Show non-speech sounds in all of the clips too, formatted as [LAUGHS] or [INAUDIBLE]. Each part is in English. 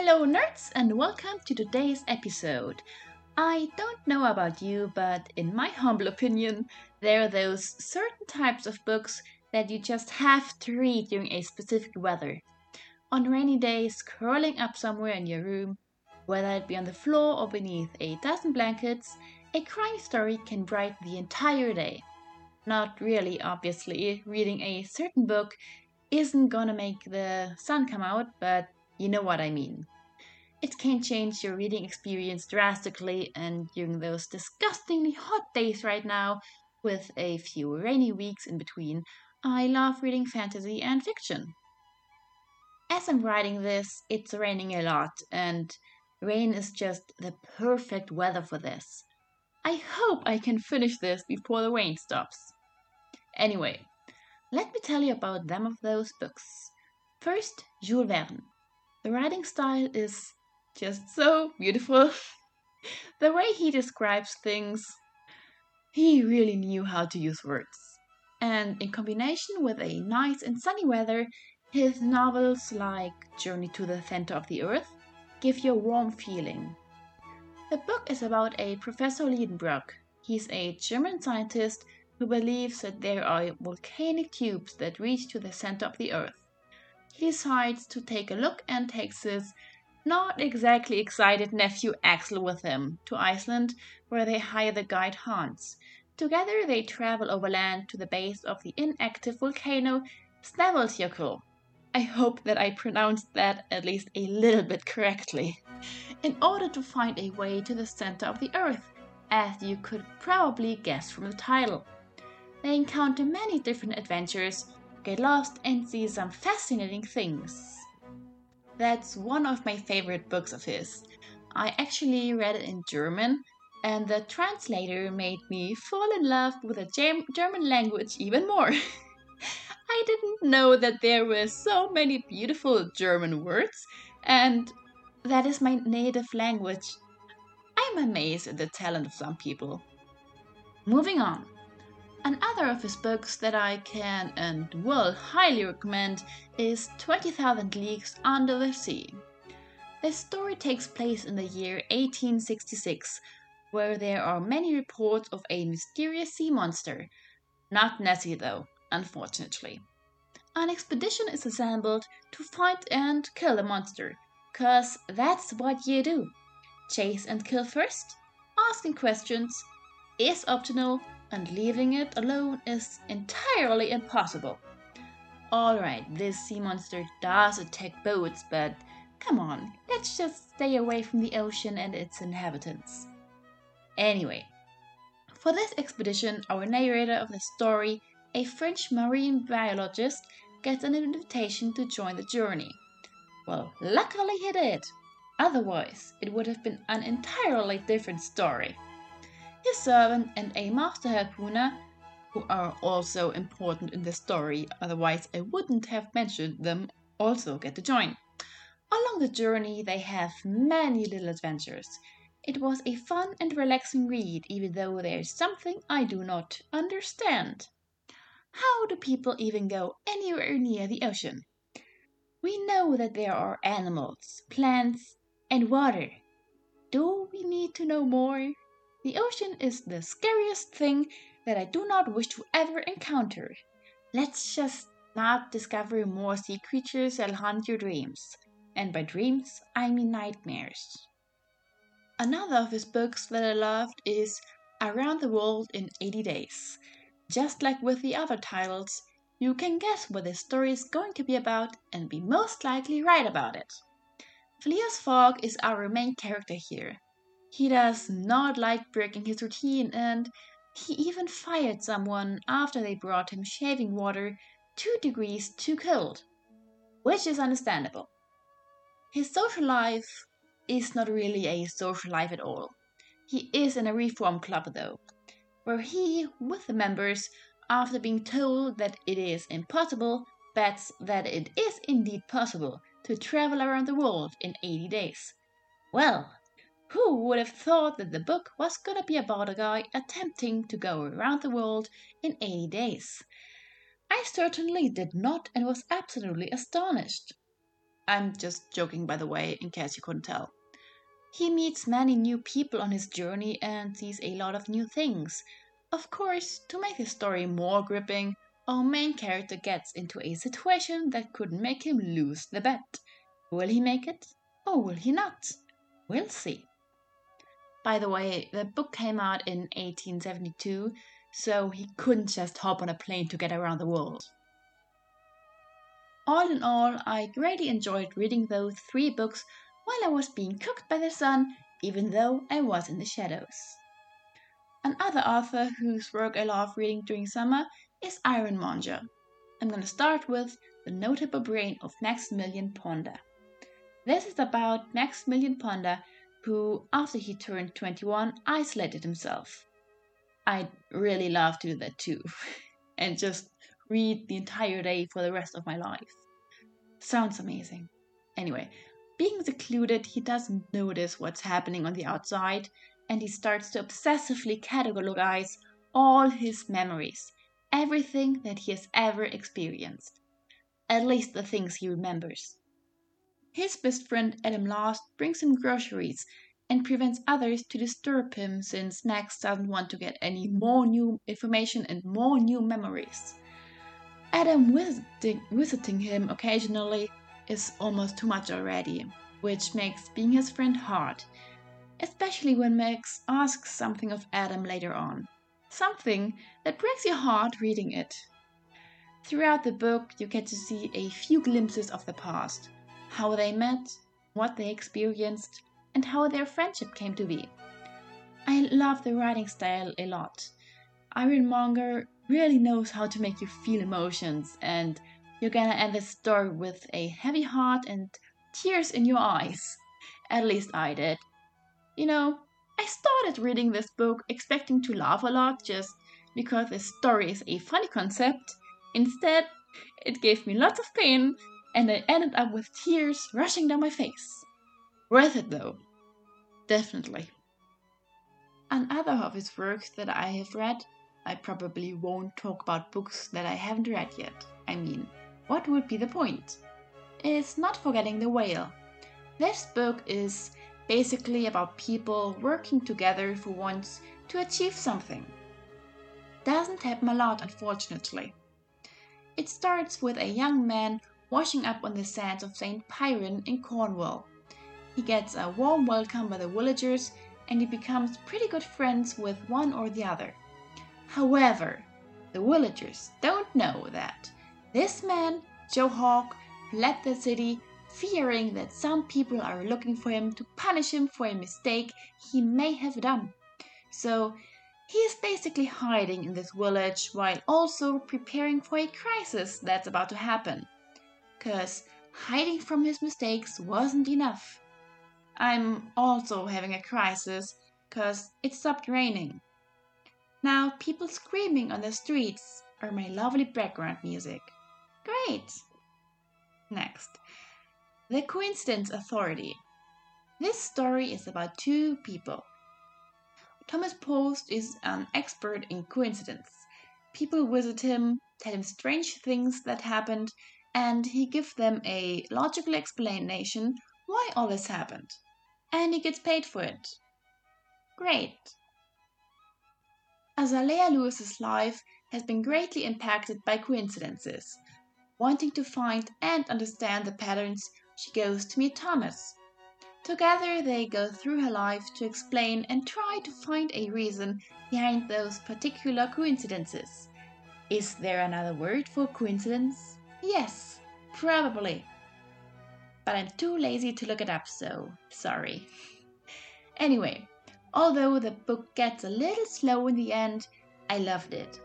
Hello, nerds, and welcome to today's episode. I don't know about you, but in my humble opinion, there are those certain types of books that you just have to read during a specific weather. On rainy days, curling up somewhere in your room, whether it be on the floor or beneath a dozen blankets, a crime story can brighten the entire day. Not really, obviously. Reading a certain book isn't gonna make the sun come out, but you know what I mean. It can change your reading experience drastically, and during those disgustingly hot days right now, with a few rainy weeks in between, I love reading fantasy and fiction. As I'm writing this, it's raining a lot, and rain is just the perfect weather for this. I hope I can finish this before the rain stops. Anyway, let me tell you about some of those books. First, Jules Verne. The writing style is just so beautiful. [LAUGHS] the way he describes things, he really knew how to use words. And in combination with a nice and sunny weather, his novels like Journey to the Center of the Earth give you a warm feeling. The book is about a Professor Liedenbrock. He's a German scientist who believes that there are volcanic tubes that reach to the center of the Earth. Decides to take a look and takes his not exactly excited nephew Axel with him to Iceland, where they hire the guide Hans. Together they travel overland to the base of the inactive volcano Snæfellsjökull. I hope that I pronounced that at least a little bit correctly. In order to find a way to the center of the earth, as you could probably guess from the title. They encounter many different adventures, get lost, and see some fascinating things. That's one of my favorite books of his. I actually read it in German, and the translator made me fall in love with the German language even more. [LAUGHS] I didn't know that there were so many beautiful German words, and that is my native language. I'm amazed at the talent of some people. Moving on. Another of his books that I can and will highly recommend is 20,000 Leagues Under the Sea. The story takes place in the year 1866, where there are many reports of a mysterious sea monster. Not Nessie, though, unfortunately. An expedition is assembled to fight and kill the monster, cause that's what you do. Chase and kill first, asking questions is optional and leaving it alone is entirely impossible. Alright, this sea monster does attack boats, but come on, let's just stay away from the ocean and its inhabitants. Anyway, for this expedition, our narrator of the story, a French marine biologist, gets an invitation to join the journey. Well, luckily he did. Otherwise, it would have been an entirely different story his servant, and a master harpooner, who are also important in the story, otherwise I wouldn't have mentioned them, also get to join. Along the journey, they have many little adventures. It was a fun and relaxing read, even though there is something I do not understand. How do people even go anywhere near the ocean? We know that there are animals, plants, and water. Do we need to know more? The ocean is the scariest thing that I do not wish to ever encounter. Let's just not discover more sea creatures that haunt your dreams. And by dreams, I mean nightmares. Another of his books that I loved is Around the World in 80 Days. Just like with the other titles, you can guess what the story is going to be about and be most likely right about it. Phileas Fogg is our main character here. He does not like breaking his routine, and he even fired someone after they brought him shaving water two degrees too cold, which is understandable. His social life is not really a social life at all. He is in a reform club, though, where he, with the members, after being told that it is impossible, bets that it is indeed possible to travel around the world in 80 days. Well, who would have thought that the book was gonna be about a guy attempting to go around the world in 80 days? I certainly did not and was absolutely astonished. I'm just joking, by the way, in case you couldn't tell. He meets many new people on his journey and sees a lot of new things. Of course, to make the story more gripping, our main character gets into a situation that could make him lose the bet. Will he make it? Or will he not? We'll see. By the way, the book came out in 1872, so he couldn't just hop on a plane to get around the world. All in all, I greatly enjoyed reading those three books while I was being cooked by the sun, even though I was in the shadows. Another author whose work I love reading during summer is Ironmonger. I'm going to start with The Notable Brain of Maximilian Ponder. This is about Maximilian Ponder, who, after he turned 21, isolated himself. I'd really love to do that too, [LAUGHS] and just read the entire day for the rest of my life. Sounds amazing. Anyway, being secluded, he doesn't notice what's happening on the outside, and he starts to obsessively categorize all his memories, everything that he has ever experienced, at least the things he remembers. His best friend Adam Last brings him groceries and prevents others to disturb him since Max doesn't want to get any more new information and more new memories. Adam visiting, visiting him occasionally is almost too much already, which makes being his friend hard, especially when Max asks something of Adam later on. Something that breaks your heart reading it. Throughout the book, you get to see a few glimpses of the past how they met, what they experienced, and how their friendship came to be. I love the writing style a lot. Ironmonger really knows how to make you feel emotions, and you're gonna end the story with a heavy heart and tears in your eyes. At least I did. You know, I started reading this book expecting to laugh a lot just because the story is a funny concept. Instead, it gave me lots of pain and I ended up with tears rushing down my face. Worth it though. Definitely. Another of his works that I have read, I probably won't talk about books that I haven't read yet. I mean, what would be the point? Is Not Forgetting the Whale. This book is basically about people working together for once to achieve something. Doesn't happen a lot, unfortunately. It starts with a young man washing up on the sands of St. Piran in Cornwall. He gets a warm welcome by the villagers and he becomes pretty good friends with one or the other. However, the villagers don't know that this man, Joe Hawk, fled the city fearing that some people are looking for him to punish him for a mistake he may have done. So he is basically hiding in this village while also preparing for a crisis that's about to happen. Cause hiding from his mistakes wasn't enough. I'm also having a crisis cause it stopped raining. Now people screaming on the streets are my lovely background music. Great! Next, The Coincidence Authority. This story is about two people. Thomas Post is an expert in coincidence. People visit him, tell him strange things that happened, and he gives them a logical explanation why all this happened. And he gets paid for it. Great. Azalea Lewis's life has been greatly impacted by coincidences. Wanting to find and understand the patterns, she goes to meet Thomas. Together, they go through her life to explain and try to find a reason behind those particular coincidences. Is there another word for coincidence? Yes, probably. But I'm too lazy to look it up, so sorry. Anyway, although the book gets a little slow in the end, I loved it.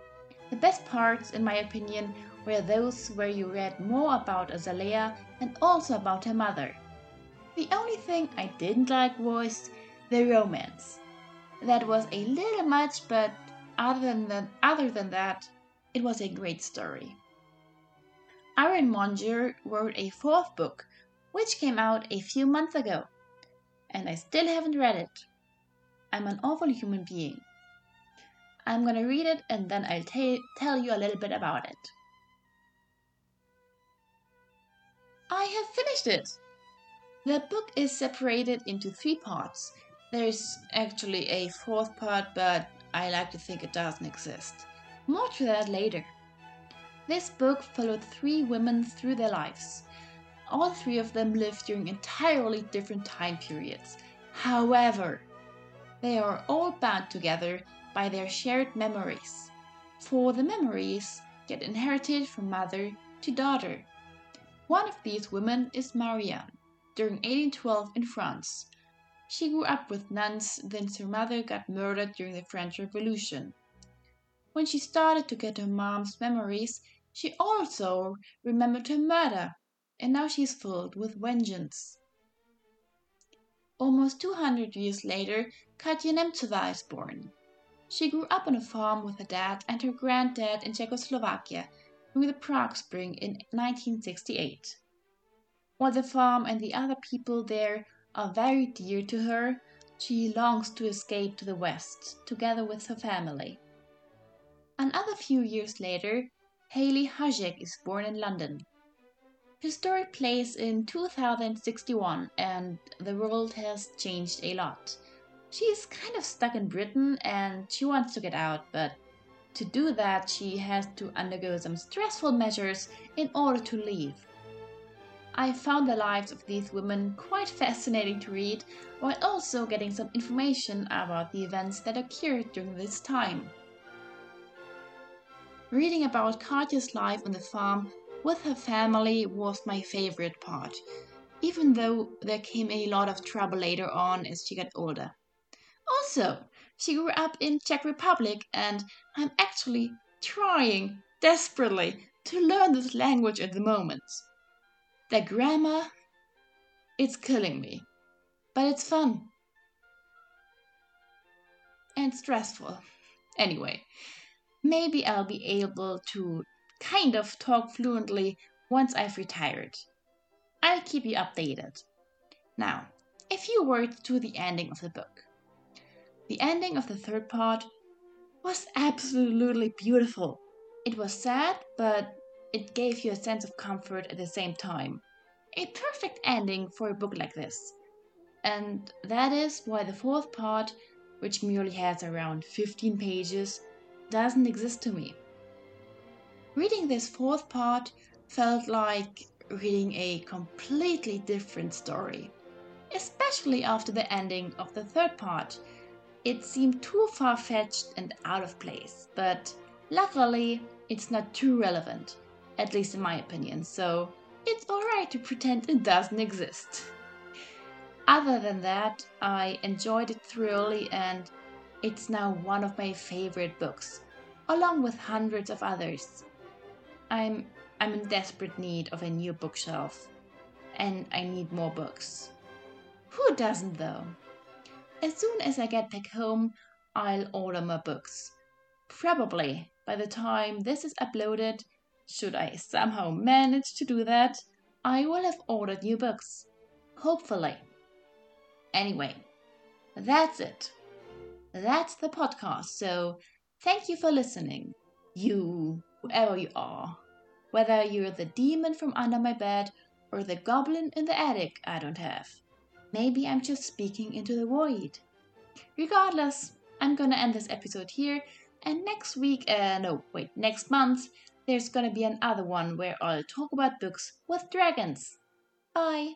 The best parts, in my opinion, were those where you read more about Azalea and also about her mother. The only thing I didn't like was the romance. That was a little much, but other than that, other than that it was a great story. Ironmonger wrote a fourth book, which came out a few months ago, and I still haven't read it. I'm an awful human being. I'm gonna read it and then I'll tell you a little bit about it. I have finished it! The book is separated into three parts. There's actually a fourth part, but I like to think it doesn't exist. More to that later. This book followed three women through their lives. All three of them lived during entirely different time periods. However, they are all bound together by their shared memories. For the memories get inherited from mother to daughter. One of these women is Marianne, during 1812 in France. She grew up with nuns then her mother got murdered during the French Revolution. When she started to get her mom's memories, she also remembered her murder, and now she's filled with vengeance. Almost 200 years later, Katja Nemcova is born. She grew up on a farm with her dad and her granddad in Czechoslovakia during the Prague Spring in 1968. While the farm and the other people there are very dear to her, she longs to escape to the west together with her family. Another few years later, Haley Hajek is born in London. Her story plays in 2061 and the world has changed a lot. She is kind of stuck in Britain and she wants to get out, but to do that she has to undergo some stressful measures in order to leave. I found the lives of these women quite [LAUGHS] fascinating to read, while also getting some information about the events that occurred during this time. Reading about Katja's life on the farm with her family was my favorite part, even though there came a lot of trouble later on as she got older. Also, she grew up in Czech Republic and I'm actually trying desperately to learn this language at the moment. The grammar, it's killing me. But it's fun. And stressful. Anyway, maybe I'll be able to kind of talk fluently once I've retired. I'll keep you updated. Now, a few words to the ending of the book. The ending of the third part was absolutely beautiful. It was sad, but it gave you a sense of comfort at the same time. A perfect ending for a book like this. And that is why the fourth part, which merely has around 15 pages, doesn't exist to me. Reading this fourth part felt like reading a completely different story, especially after the ending of the third part. It seemed too far fetched and out of place, but luckily, it's not too relevant at least in my opinion, so it's alright to pretend it doesn't exist. Other than that, I enjoyed it thoroughly and it's now one of my favorite books, along with hundreds of others. I'm I'm in desperate need of a new bookshelf, and I need more books. Who doesn't though? As soon as I get back home, I'll order my books. Probably by the time this is uploaded, should I somehow manage to do that, I will have ordered new books. Hopefully. Anyway, that's it. That's the podcast. So thank you for listening. You, whoever you are. Whether you're the demon from under my bed or the goblin in the attic I don't have. Maybe I'm just speaking into the void. Regardless, I'm gonna end this episode here, and next week, uh, no, wait, next month, there's gonna be another one where I'll talk about books with dragons. Bye!